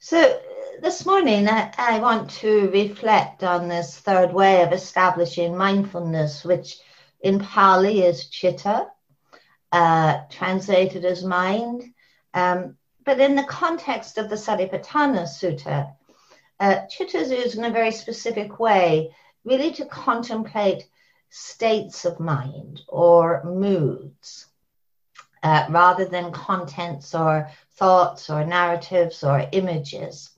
So this morning, I, I, want to reflect on this third way of establishing mindfulness, which in Pali is chitta, uh, translated as mind. Um, but in the context of the Satipatthana Sutta, uh, chitta is used in a very specific way, really to contemplate states of mind or moods. Uh, rather than contents or thoughts or narratives or images.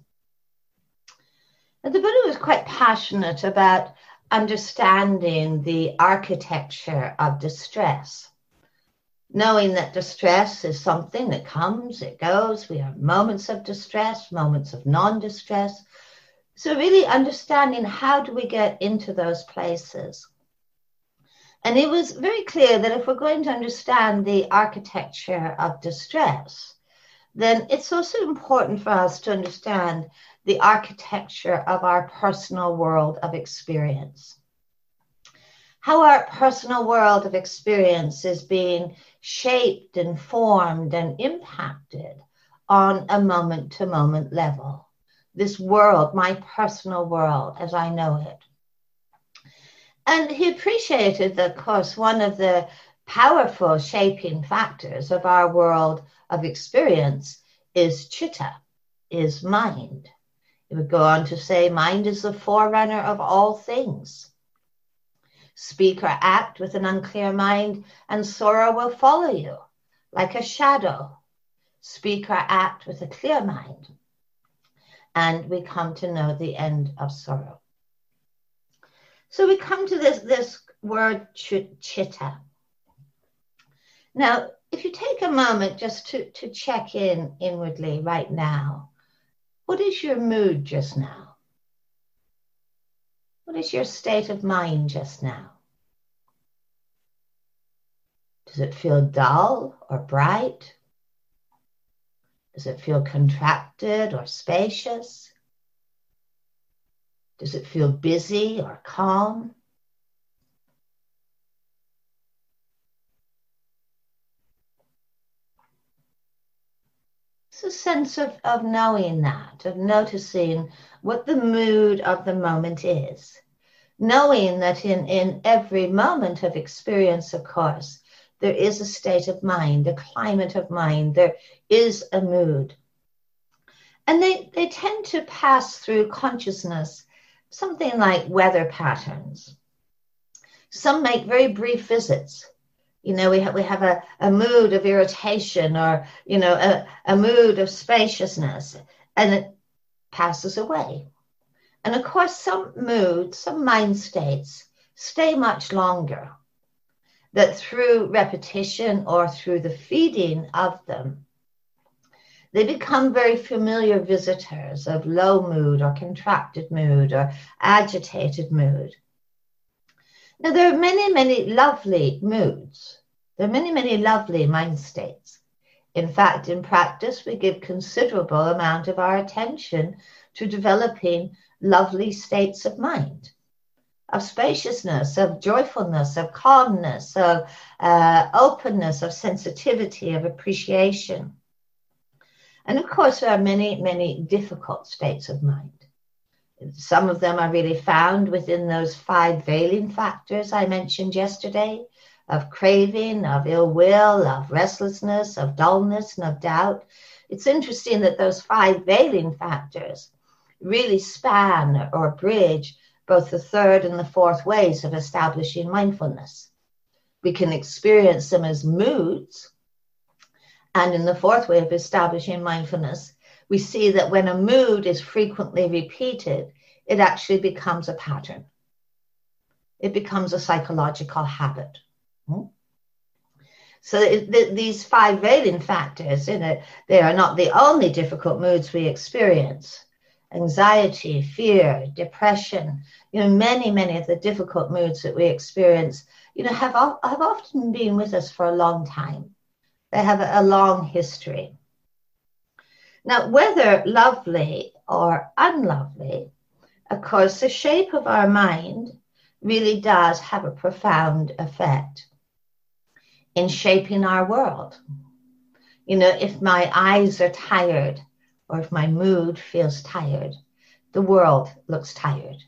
And the Buddha was quite passionate about understanding the architecture of distress, knowing that distress is something that comes, it goes. We have moments of distress, moments of non distress. So, really understanding how do we get into those places. And it was very clear that if we're going to understand the architecture of distress, then it's also important for us to understand the architecture of our personal world of experience. How our personal world of experience is being shaped and formed and impacted on a moment to moment level. This world, my personal world as I know it. And he appreciated that, of course, one of the powerful shaping factors of our world of experience is chitta, is mind. It would go on to say, mind is the forerunner of all things. Speak or act with an unclear mind, and sorrow will follow you like a shadow. Speak or act with a clear mind, and we come to know the end of sorrow. So we come to this, this word chitta. Now, if you take a moment just to, to check in inwardly right now, what is your mood just now? What is your state of mind just now? Does it feel dull or bright? Does it feel contracted or spacious? Does it feel busy or calm? It's a sense of, of knowing that, of noticing what the mood of the moment is. Knowing that in, in every moment of experience, of course, there is a state of mind, a climate of mind, there is a mood. And they, they tend to pass through consciousness, something like weather patterns. Some make very brief visits you know we have we have a, a mood of irritation or you know a, a mood of spaciousness and it passes away. And of course some moods some mind states stay much longer that through repetition or through the feeding of them they become very familiar visitors of low mood or contracted mood or agitated mood now, there are many, many lovely moods. There are many, many lovely mind states. In fact, in practice, we give considerable amount of our attention to developing lovely states of mind, of spaciousness, of joyfulness, of calmness, of uh, openness, of sensitivity, of appreciation. And of course, there are many, many difficult states of mind. Some of them are really found within those five veiling factors I mentioned yesterday of craving, of ill will, of restlessness, of dullness, and of doubt. It's interesting that those five veiling factors really span or bridge both the third and the fourth ways of establishing mindfulness. We can experience them as moods. And in the fourth way of establishing mindfulness, we see that when a mood is frequently repeated, it actually becomes a pattern. It becomes a psychological habit. Hmm? So it, these five veiling factors, you know, they are not the only difficult moods we experience. Anxiety, fear, depression, you know, many, many of the difficult moods that we experience, you know, have, have often been with us for a long time. They have a, a long history. Now, whether lovely or unlovely, of course, the shape of our mind really does have a profound effect in shaping our world. You know, if my eyes are tired or if my mood feels tired, the world looks tired.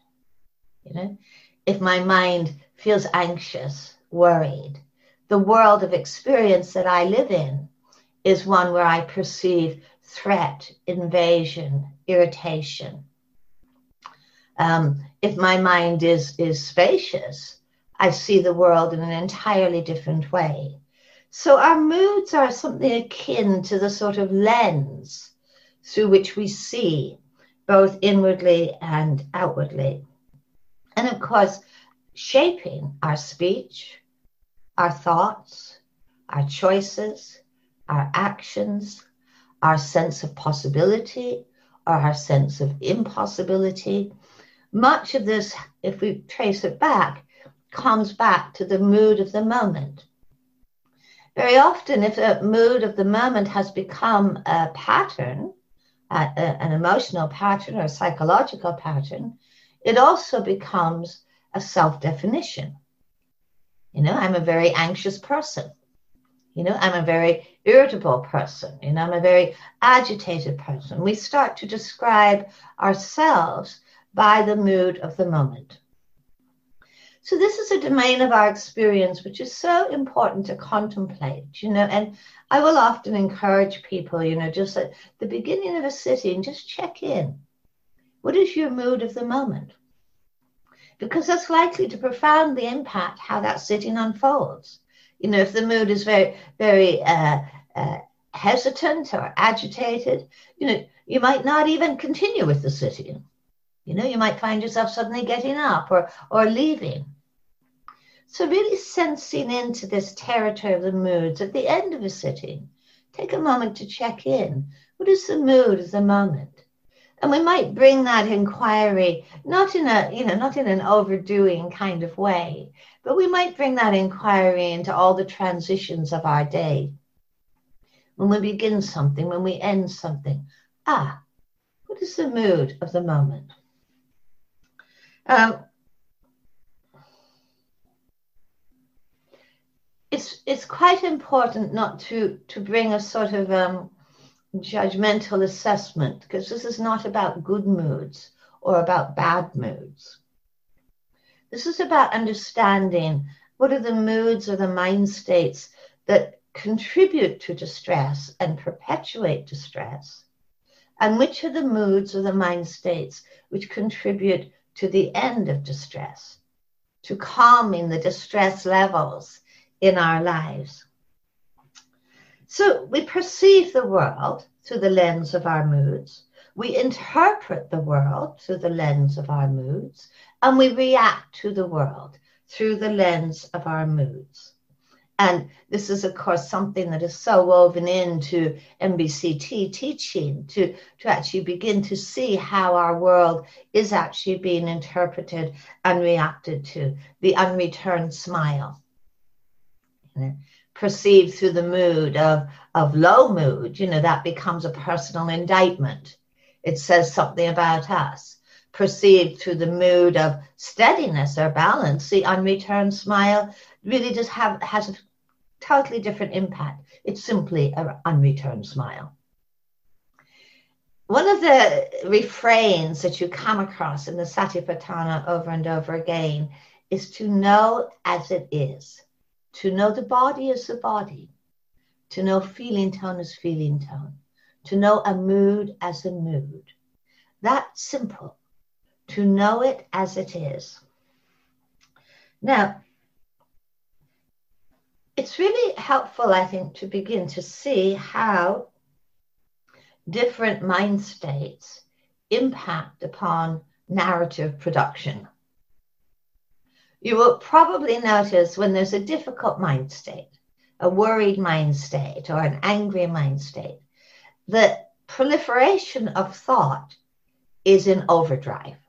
You know, if my mind feels anxious, worried, the world of experience that I live in is one where I perceive threat, invasion, irritation. Um, if my mind is, is spacious, I see the world in an entirely different way. So our moods are something akin to the sort of lens through which we see both inwardly and outwardly. And of course, shaping our speech, our thoughts, our choices, our actions, our sense of possibility or our sense of impossibility. Much of this, if we trace it back, comes back to the mood of the moment. Very often, if a mood of the moment has become a pattern, a, a, an emotional pattern or a psychological pattern, it also becomes a self definition. You know, I'm a very anxious person. You know, I'm a very irritable person. You know, I'm a very agitated person. We start to describe ourselves by the mood of the moment. So this is a domain of our experience which is so important to contemplate, you know, and I will often encourage people, you know, just at the beginning of a sitting, just check in. What is your mood of the moment? Because that's likely to profoundly impact how that sitting unfolds. You know, if the mood is very, very uh, uh, hesitant or agitated, you know, you might not even continue with the sitting. You know, you might find yourself suddenly getting up or, or leaving. So, really sensing into this territory of the moods at the end of a sitting, take a moment to check in. What is the mood of the moment? And we might bring that inquiry not in a, you know, not in an overdoing kind of way, but we might bring that inquiry into all the transitions of our day. When we begin something, when we end something. Ah, what is the mood of the moment? Um, it's it's quite important not to to bring a sort of um, judgmental assessment because this is not about good moods or about bad moods. This is about understanding what are the moods or the mind states that contribute to distress and perpetuate distress, and which are the moods or the mind states which contribute to the end of distress, to calming the distress levels in our lives. So we perceive the world through the lens of our moods. We interpret the world through the lens of our moods, and we react to the world through the lens of our moods. And this is, of course, something that is so woven into MBCT teaching to, to actually begin to see how our world is actually being interpreted and reacted to. The unreturned smile. You know, perceived through the mood of, of low mood, you know, that becomes a personal indictment. It says something about us perceived through the mood of steadiness or balance, the unreturned smile really just have has a totally different impact. It's simply an unreturned smile. One of the refrains that you come across in the Satipatthana over and over again is to know as it is, to know the body as the body, to know feeling tone as feeling tone, to know a mood as a mood. That simple, to know it as it is. Now, it's really helpful, I think, to begin to see how different mind states impact upon narrative production. You will probably notice when there's a difficult mind state, a worried mind state, or an angry mind state, the proliferation of thought is in overdrive.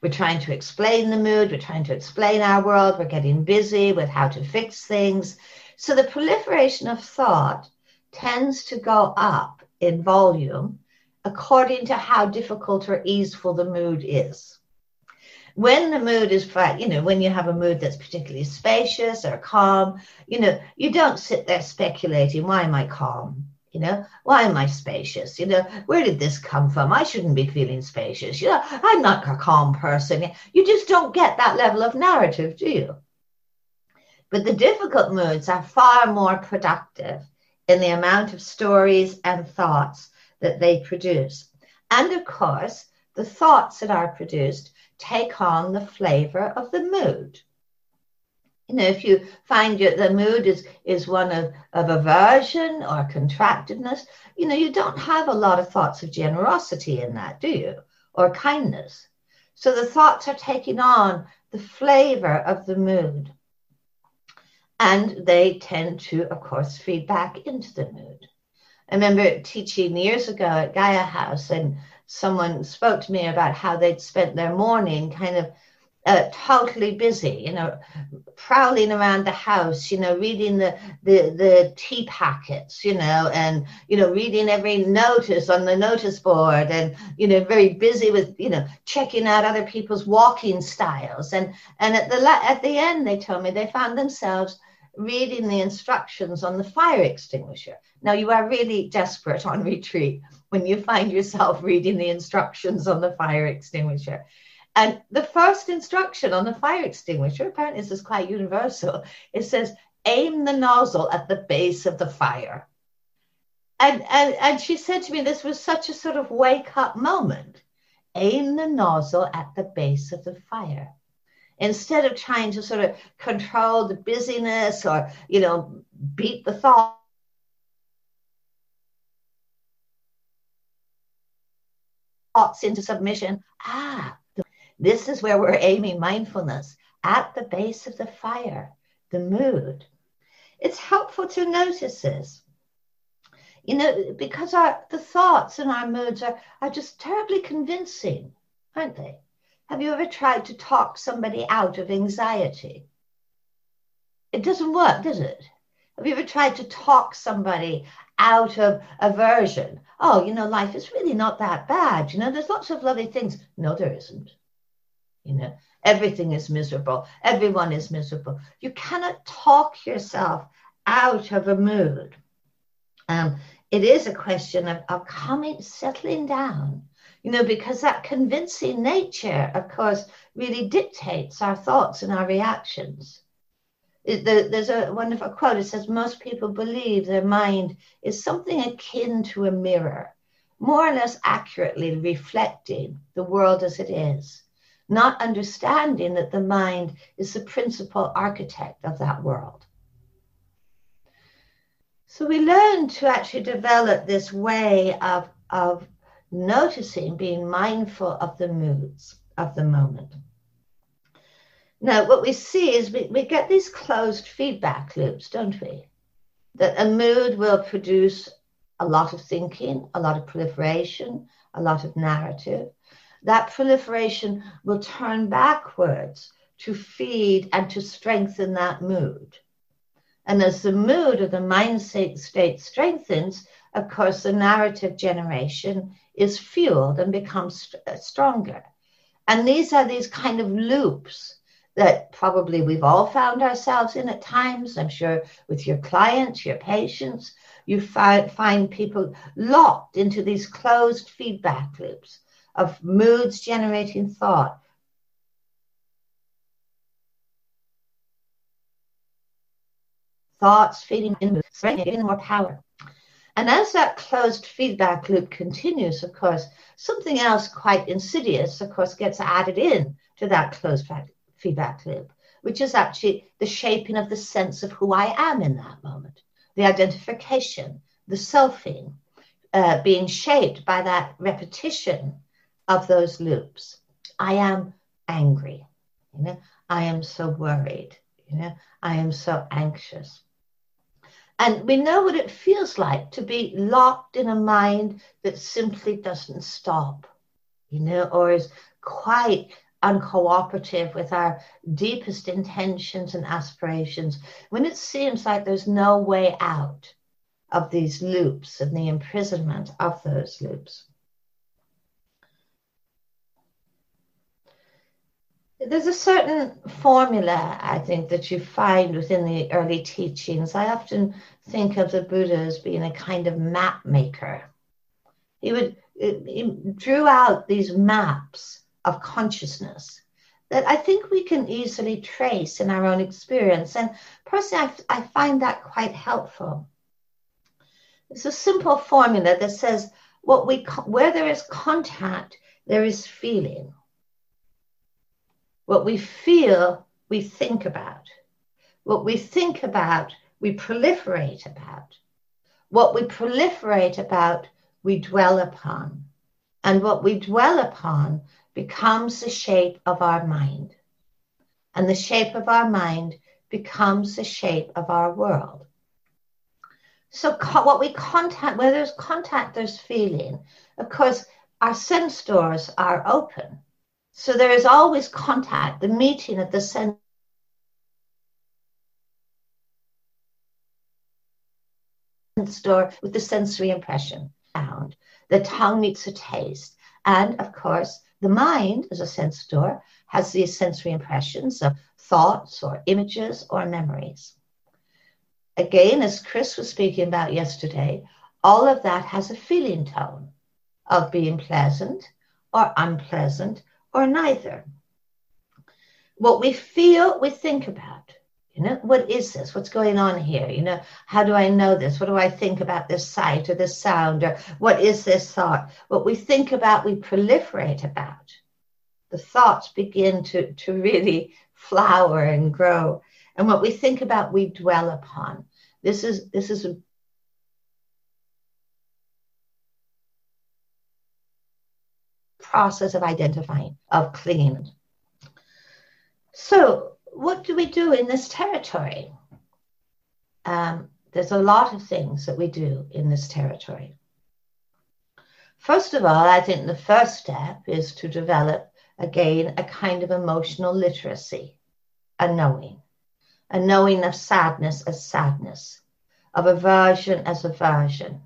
We're trying to explain the mood, we're trying to explain our world, we're getting busy with how to fix things. So the proliferation of thought tends to go up in volume according to how difficult or easeful the mood is. When the mood is, you know, when you have a mood that's particularly spacious or calm, you know, you don't sit there speculating, why am I calm? You know, why am I spacious? You know, where did this come from? I shouldn't be feeling spacious. You know, I'm not a calm person. You just don't get that level of narrative, do you? But the difficult moods are far more productive in the amount of stories and thoughts that they produce. And of course, the thoughts that are produced take on the flavor of the mood you know, if you find your, the mood is, is one of, of aversion or contractedness, you know, you don't have a lot of thoughts of generosity in that, do you? Or kindness. So the thoughts are taking on the flavor of the mood. And they tend to, of course, feed back into the mood. I remember teaching years ago at Gaia House, and someone spoke to me about how they'd spent their morning kind of uh, totally busy, you know, prowling around the house, you know, reading the, the the tea packets, you know, and you know, reading every notice on the notice board, and you know, very busy with you know, checking out other people's walking styles, and and at the at the end, they told me they found themselves reading the instructions on the fire extinguisher. Now you are really desperate on retreat when you find yourself reading the instructions on the fire extinguisher and the first instruction on the fire extinguisher, apparently this is quite universal, it says, aim the nozzle at the base of the fire. And, and, and she said to me, this was such a sort of wake up moment. Aim the nozzle at the base of the fire. Instead of trying to sort of control the busyness or, you know, beat the thought thoughts into submission. Ah, this is where we're aiming mindfulness at the base of the fire, the mood. It's helpful to notice this. You know, because our the thoughts and our moods are, are just terribly convincing, aren't they? Have you ever tried to talk somebody out of anxiety? It doesn't work, does it? Have you ever tried to talk somebody out of aversion? Oh, you know, life is really not that bad. You know, there's lots of lovely things. No, there isn't. You know, everything is miserable. Everyone is miserable. You cannot talk yourself out of a mood. Um, it is a question of, of coming, settling down, you know, because that convincing nature, of course, really dictates our thoughts and our reactions. It, the, there's a wonderful quote. It says, Most people believe their mind is something akin to a mirror, more or less accurately reflecting the world as it is not understanding that the mind is the principal architect of that world. So we learn to actually develop this way of, of noticing, being mindful of the moods of the moment. Now, what we see is we, we get these closed feedback loops, don't we? That a mood will produce a lot of thinking, a lot of proliferation, a lot of narrative that proliferation will turn backwards to feed and to strengthen that mood. And as the mood or the mind state strengthens, of course, the narrative generation is fueled and becomes uh, stronger. And these are these kind of loops that probably we've all found ourselves in at times. I'm sure with your clients, your patients, you find, find people locked into these closed feedback loops of moods generating thought. Thoughts feeding in giving more power. And as that closed feedback loop continues, of course, something else quite insidious, of course, gets added in to that closed feedback loop, which is actually the shaping of the sense of who I am in that moment, the identification, the selfing, uh, being shaped by that repetition of those loops. I am angry. You know, I am so worried. You know, I am so anxious. And we know what it feels like to be locked in a mind that simply doesn't stop, you know, or is quite uncooperative with our deepest intentions and aspirations, when it seems like there's no way out of these loops and the imprisonment of those loops. There's a certain formula I think that you find within the early teachings. I often think of the Buddha as being a kind of map maker. He would uh, he drew out these maps of consciousness that I think we can easily trace in our own experience. And personally, I, I find that quite helpful. It's a simple formula that says what we where there is contact, there is feeling. What we feel, we think about. What we think about, we proliferate about. What we proliferate about, we dwell upon. And what we dwell upon becomes the shape of our mind. And the shape of our mind becomes the shape of our world. So, co- what we contact, where there's contact, there's feeling. Of course, our sense doors are open. So, there is always contact, the meeting of the door with the sensory impression sound. The tongue meets a taste. And of course, the mind, as a sense has these sensory impressions of thoughts or images or memories. Again, as Chris was speaking about yesterday, all of that has a feeling tone of being pleasant or unpleasant or neither. What we feel, we think about. You know, what is this? What's going on here? You know, how do I know this? What do I think about this sight or this sound? Or what is this thought? What we think about, we proliferate about. The thoughts begin to, to really flower and grow. And what we think about, we dwell upon. This is this is a process of identifying, of clinging. So what do we do in this territory? Um, there's a lot of things that we do in this territory. First of all, I think the first step is to develop, again, a kind of emotional literacy, a knowing, a knowing of sadness as sadness, of aversion as aversion,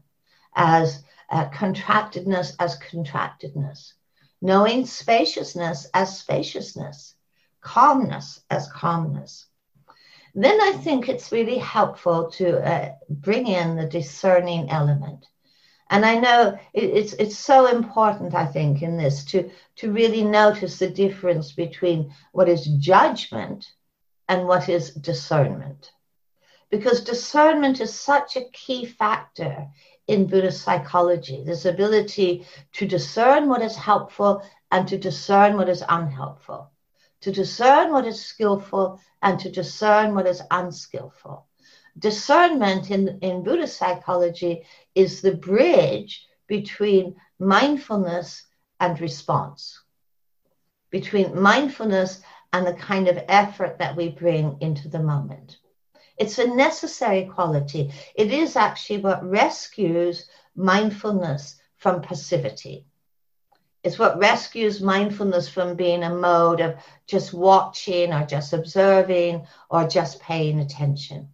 as uh, contractedness as contractedness, knowing spaciousness as spaciousness, calmness as calmness. Then I think it's really helpful to uh, bring in the discerning element. And I know it, it's it's so important, I think, in this to, to really notice the difference between what is judgment and what is discernment. Because discernment is such a key factor in Buddhist psychology, this ability to discern what is helpful and to discern what is unhelpful to discern what is skillful and to discern what is unskillful. Discernment in, in Buddhist psychology is the bridge between mindfulness and response, between mindfulness and the kind of effort that we bring into the moment. It's a necessary quality. It is actually what rescues mindfulness from passivity. It's what rescues mindfulness from being a mode of just watching or just observing or just paying attention.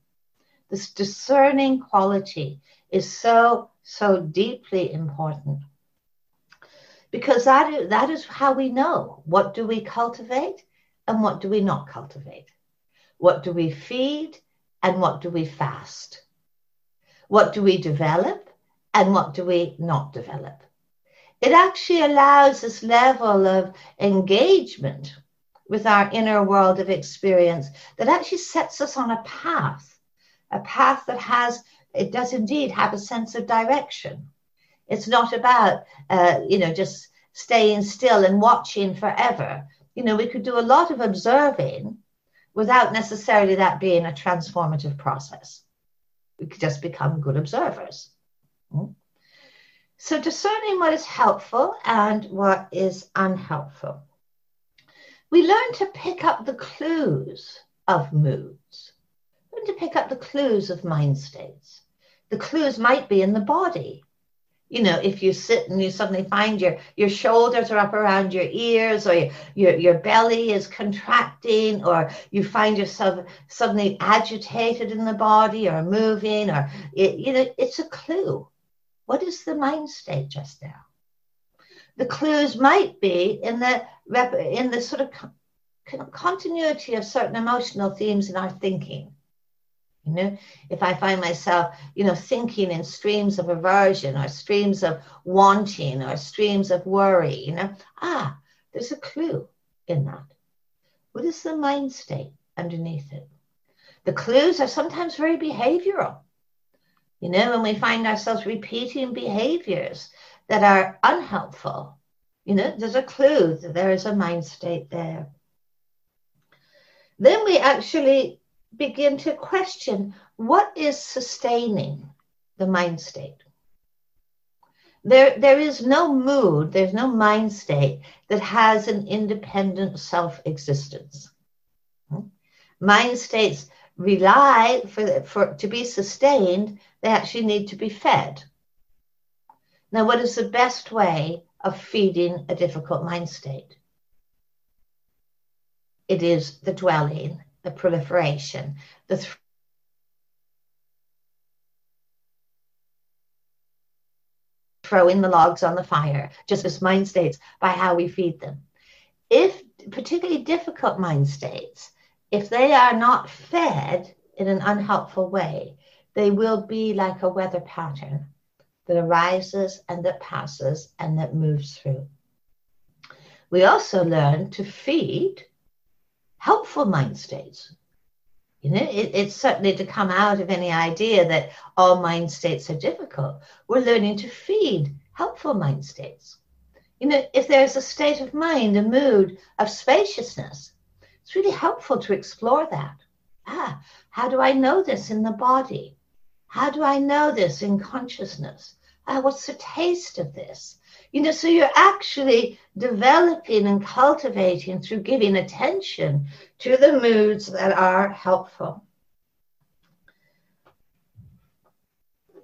This discerning quality is so, so deeply important because that is, that is how we know what do we cultivate and what do we not cultivate. What do we feed and what do we fast? What do we develop and what do we not develop? it actually allows this level of engagement with our inner world of experience that actually sets us on a path, a path that has, it does indeed have a sense of direction. It's not about, uh, you know, just staying still and watching forever. You know, we could do a lot of observing without necessarily that being a transformative process. We could just become good observers. Mm-hmm. So discerning what is helpful and what is unhelpful. We learn to pick up the clues of moods, learn to pick up the clues of mind states. The clues might be in the body. You know, if you sit and you suddenly find your, your shoulders are up around your ears, or your, your, belly is contracting, or you find yourself suddenly agitated in the body or moving, or it, you know, it's a clue what is the mind state just now? The clues might be in the in the sort of continuity of certain emotional themes in our thinking. You know, if I find myself, you know, thinking in streams of aversion or streams of wanting or streams of worry, you know, ah, there's a clue in that. What is the mind state underneath it? The clues are sometimes very behavioral. You know, when we find ourselves repeating behaviors that are unhelpful, you know, there's a clue that there is a mind state there. Then we actually begin to question what is sustaining the mind state. There, there is no mood, there's no mind state that has an independent self existence. Mind states rely for, for to be sustained, they actually need to be fed. Now, what is the best way of feeding a difficult mind state? It is the dwelling the proliferation, the th- throwing the logs on the fire, just as mind states, by how we feed them. If particularly difficult mind states, if they are not fed in an unhelpful way, they will be like a weather pattern that arises and that passes and that moves through. We also learn to feed helpful mind states. You know, it, it's certainly to come out of any idea that all mind states are difficult. We're learning to feed helpful mind states. You know, if there's a state of mind, a mood of spaciousness, it's really helpful to explore that. Ah, how do I know this in the body? How do I know this in consciousness? Ah, what's the taste of this? You know, so you're actually developing and cultivating through giving attention to the moods that are helpful.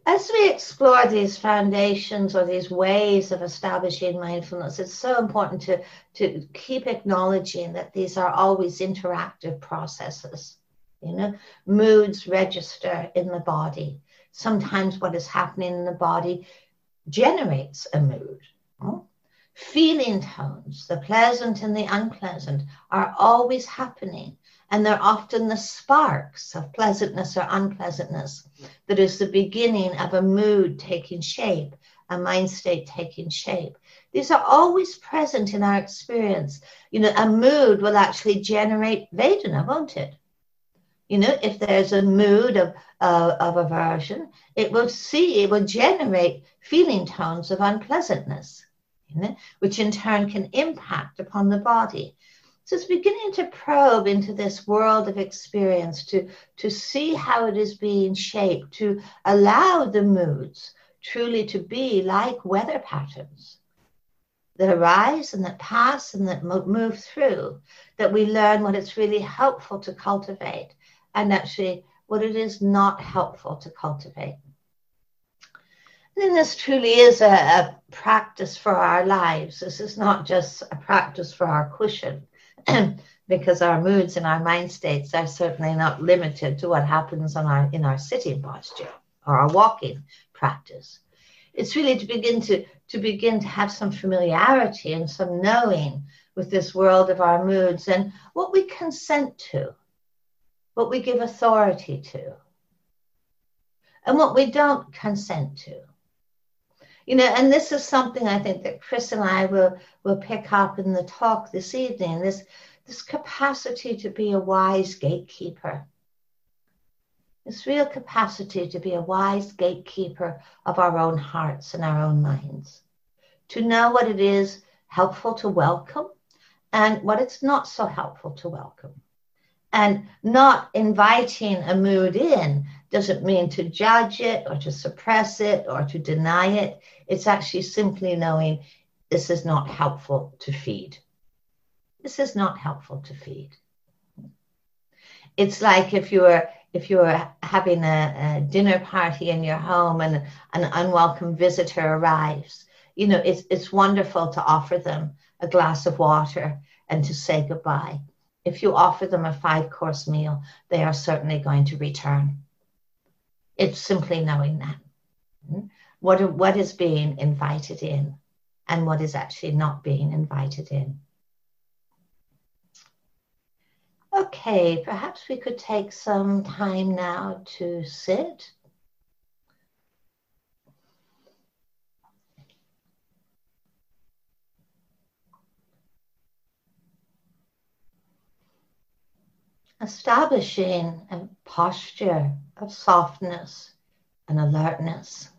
As we explore these foundations or these ways of establishing mindfulness, it's so important to, to keep acknowledging that these are always interactive processes. You know, moods register in the body. Sometimes what is happening in the body generates a mood. Feeling tones, the pleasant and the unpleasant, are always happening. And they're often the sparks of pleasantness or unpleasantness that is the beginning of a mood taking shape, a mind state taking shape. These are always present in our experience. You know, a mood will actually generate Vedana, won't it? You know, if there's a mood of, uh, of aversion, it will see, it will generate feeling tones of unpleasantness which in turn can impact upon the body. So it's beginning to probe into this world of experience to, to see how it is being shaped, to allow the moods truly to be like weather patterns that arise and that pass and that move through, that we learn what it's really helpful to cultivate and actually what it is not helpful to cultivate. And this truly is a, a, practice for our lives. This is not just a practice for our cushion, because our moods and our mind states are certainly not limited to what happens on our, in our sitting posture or our walking practice. It's really to begin to, to begin to have some familiarity and some knowing with this world of our moods and what we consent to, what we give authority to, and what we don't consent to you know, and this is something I think that Chris and I will will pick up in the talk this evening. This this capacity to be a wise gatekeeper. This real capacity to be a wise gatekeeper of our own hearts and our own minds. To know what it is helpful to welcome and what it's not so helpful to welcome. And not inviting a mood in doesn't mean to judge it or to suppress it or to deny it. It's actually simply knowing this is not helpful to feed. This is not helpful to feed. It's like if you were if you were having a, a dinner party in your home and an unwelcome visitor arrives, you know, it's it's wonderful to offer them a glass of water and to say goodbye. If you offer them a five course meal, they are certainly going to return. It's simply knowing that. Hmm? What, what is being invited in and what is actually not being invited in. Okay, perhaps we could take some time now to sit. Establishing a posture of softness and alertness.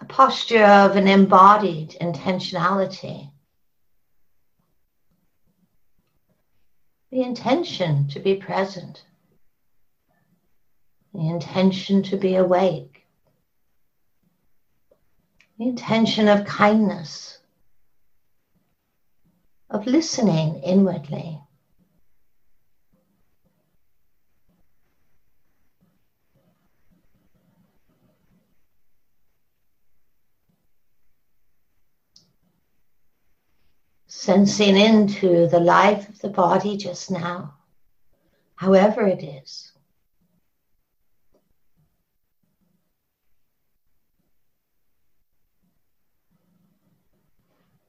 A posture of an embodied intentionality. the intention to be present, the intention to be awake, the intention of kindness, of listening inwardly. Sensing into the life of the body just now, however it is.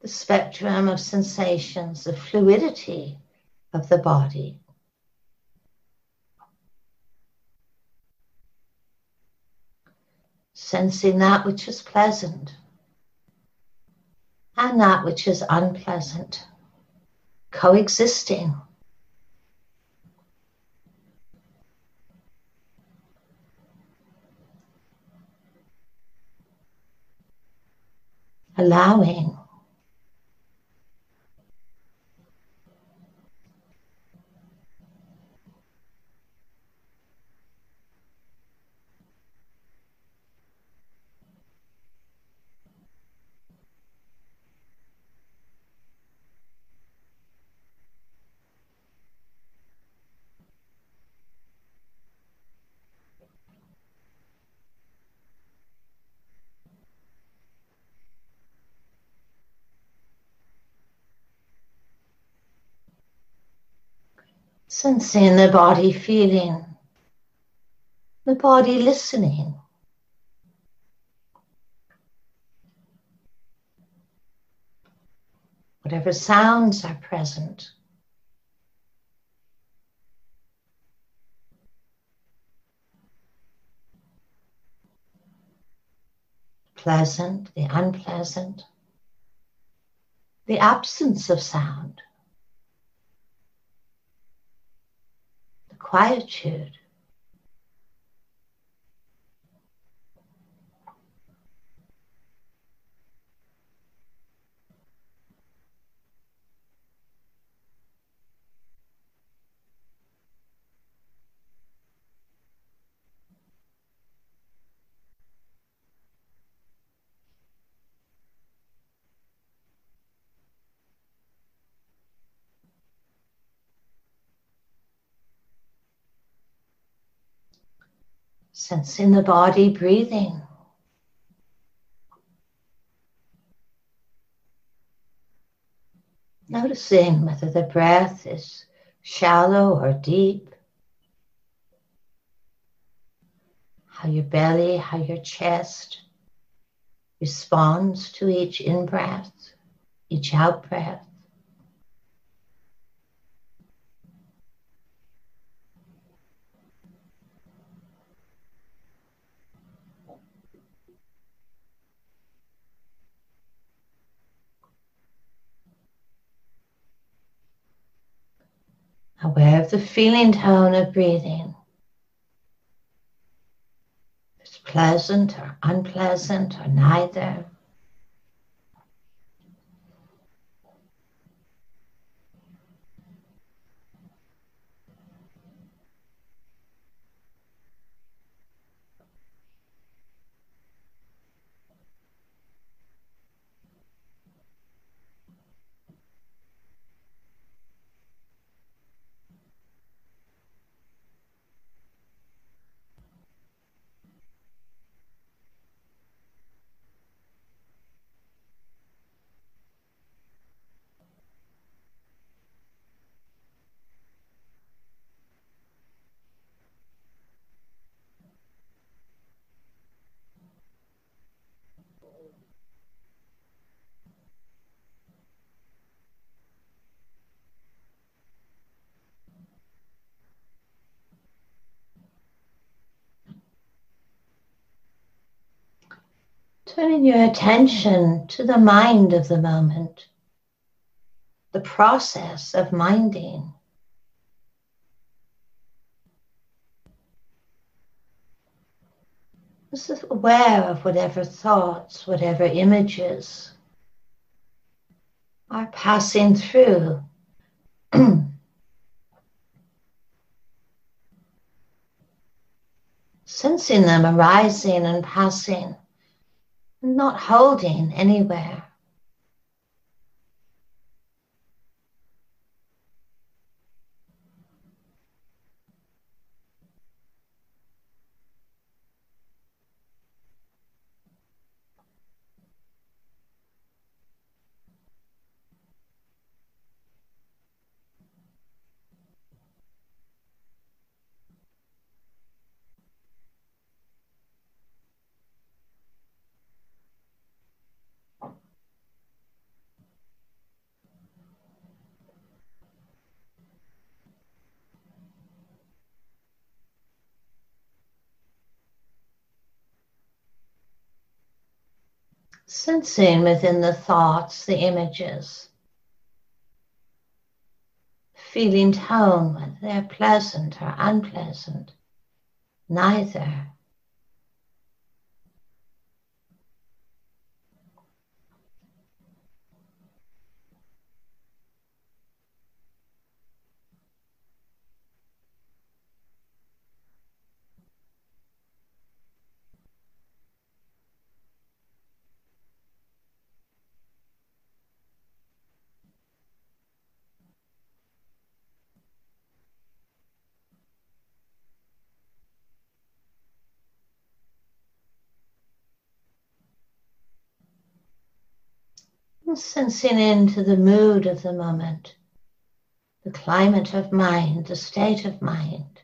The spectrum of sensations, the fluidity of the body. Sensing that which is pleasant and that which is unpleasant, coexisting. Allowing Sensing the body feeling, the body listening. Whatever sounds are present. Pleasant, the unpleasant, the absence of sound. Quietude. Sensing the body breathing. Noticing whether the breath is shallow or deep. How your belly, how your chest responds to each in breath, each out breath. Aware of the feeling tone of breathing. It's pleasant or unpleasant or neither. Turning your attention to the mind of the moment, the process of minding. Just aware of whatever thoughts, whatever images are passing through. Sensing them arising and passing, not holding anywhere. Sensing within the thoughts, the images, feeling tone, whether they're pleasant or unpleasant, neither. Sensing into the mood of the moment, the climate of mind, the state of mind.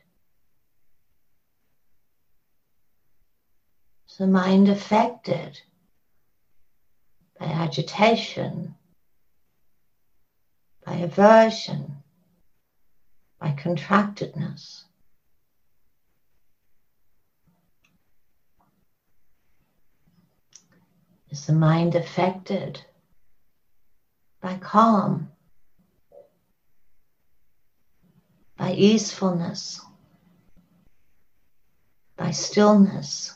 Is the mind affected by agitation, by aversion, by contractedness? Is the mind affected by calm, by easefulness, by stillness.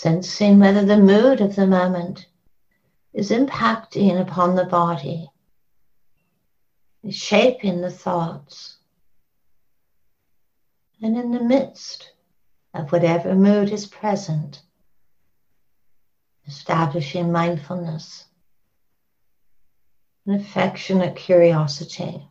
Sensing whether the mood of the moment is impacting upon the body, is shaping the thoughts. And in the midst of whatever mood is present, establishing mindfulness, an affectionate curiosity.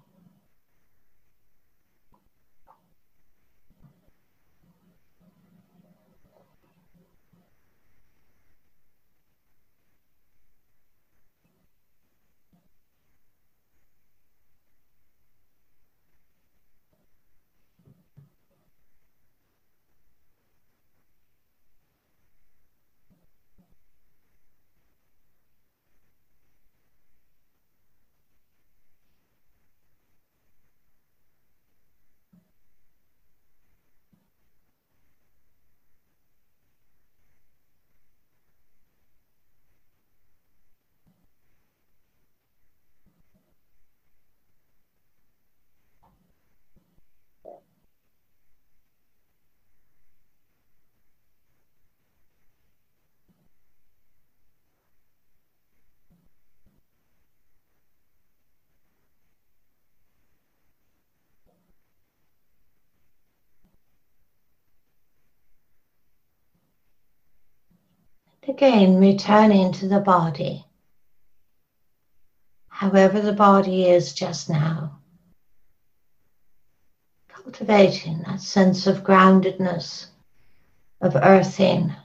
Again, returning to the body. However, the body is just now. cultivating that sense of groundedness, of earthing.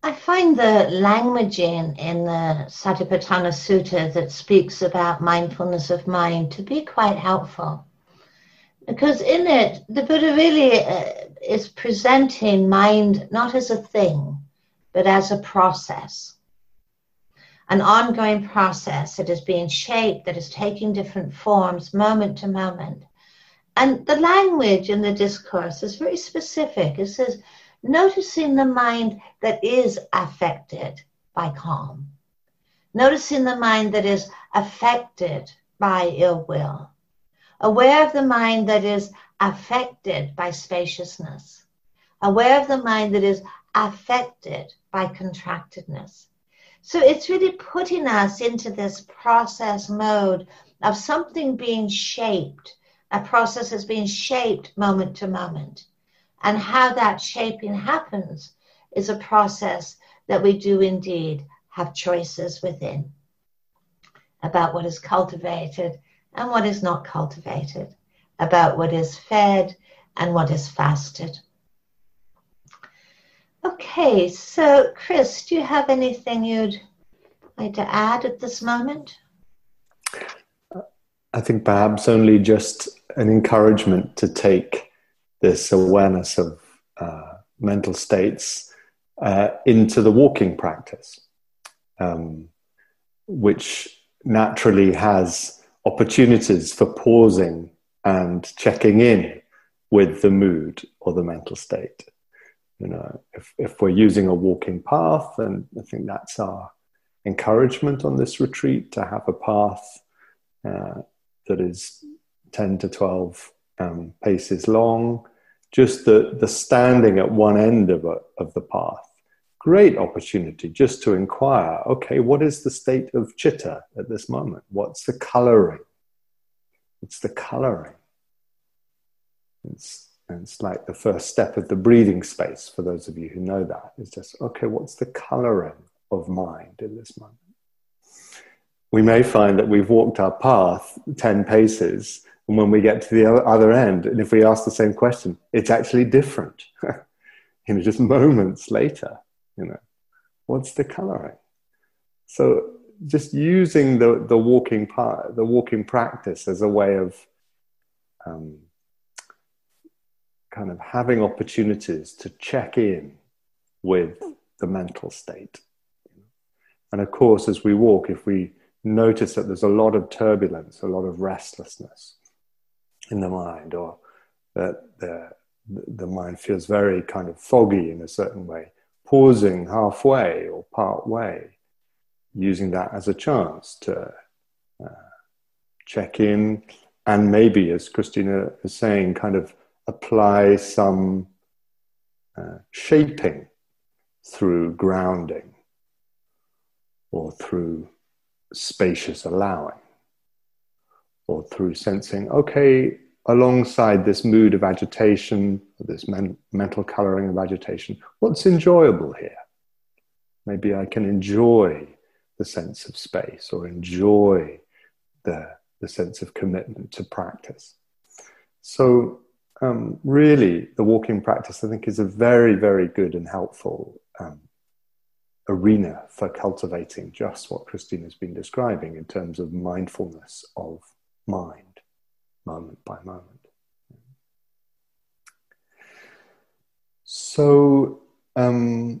I find the language in, the Satipatthana Sutta that speaks about mindfulness of mind to be quite helpful. Because in it, the Buddha really uh, is presenting mind not as a thing, but as a process. An ongoing process that is being shaped, that is taking different forms moment to moment. And the language in the discourse is very specific. It says, noticing the mind that is affected by calm, noticing the mind that is affected by ill will, aware of the mind that is affected by spaciousness, aware of the mind that is affected by contractedness. So it's really putting us into this process mode of something being shaped. A process is being shaped moment to moment. And how that shaping happens is a process that we do indeed have choices within about what is cultivated and what is not cultivated, about what is fed and what is fasted. Okay, so Chris, do you have anything you'd like to add at this moment? I think perhaps only just an encouragement to take this awareness of uh, mental states uh, into the walking practice, um, which naturally has opportunities for pausing and checking in with the mood or the mental state. You know, if, if we're using a walking path, and I think that's our encouragement on this retreat to have a path uh, that is 10 to 12 um, paces long, just the, the standing at one end of, a, of the path. Great opportunity just to inquire okay, what is the state of chitta at this moment? What's the coloring? It's the coloring. It's, it's like the first step of the breathing space for those of you who know that. It's just, okay, what's the coloring of mind in this moment? We may find that we've walked our path 10 paces and when we get to the other end, and if we ask the same question, it's actually different. you know, just moments later, you know, what's the coloring? So just using the, the walking part, the walking practice as a way of um, kind of having opportunities to check in with the mental state. And of course, as we walk, if we notice that there's a lot of turbulence, a lot of restlessness, in the mind, or that the, the mind feels very kind of foggy in a certain way, pausing halfway or part way, using that as a chance to uh, check in and maybe, as Christina is saying, kind of apply some uh, shaping through grounding or through spacious allowing or through sensing, okay, alongside this mood of agitation, this men- mental coloring of agitation, what's enjoyable here? Maybe I can enjoy the sense of space or enjoy the, the sense of commitment to practice. So, um, really, the walking practice, I think, is a very, very good and helpful um, arena for cultivating just what Christine has been describing in terms of mindfulness of mind, moment by moment. So, um,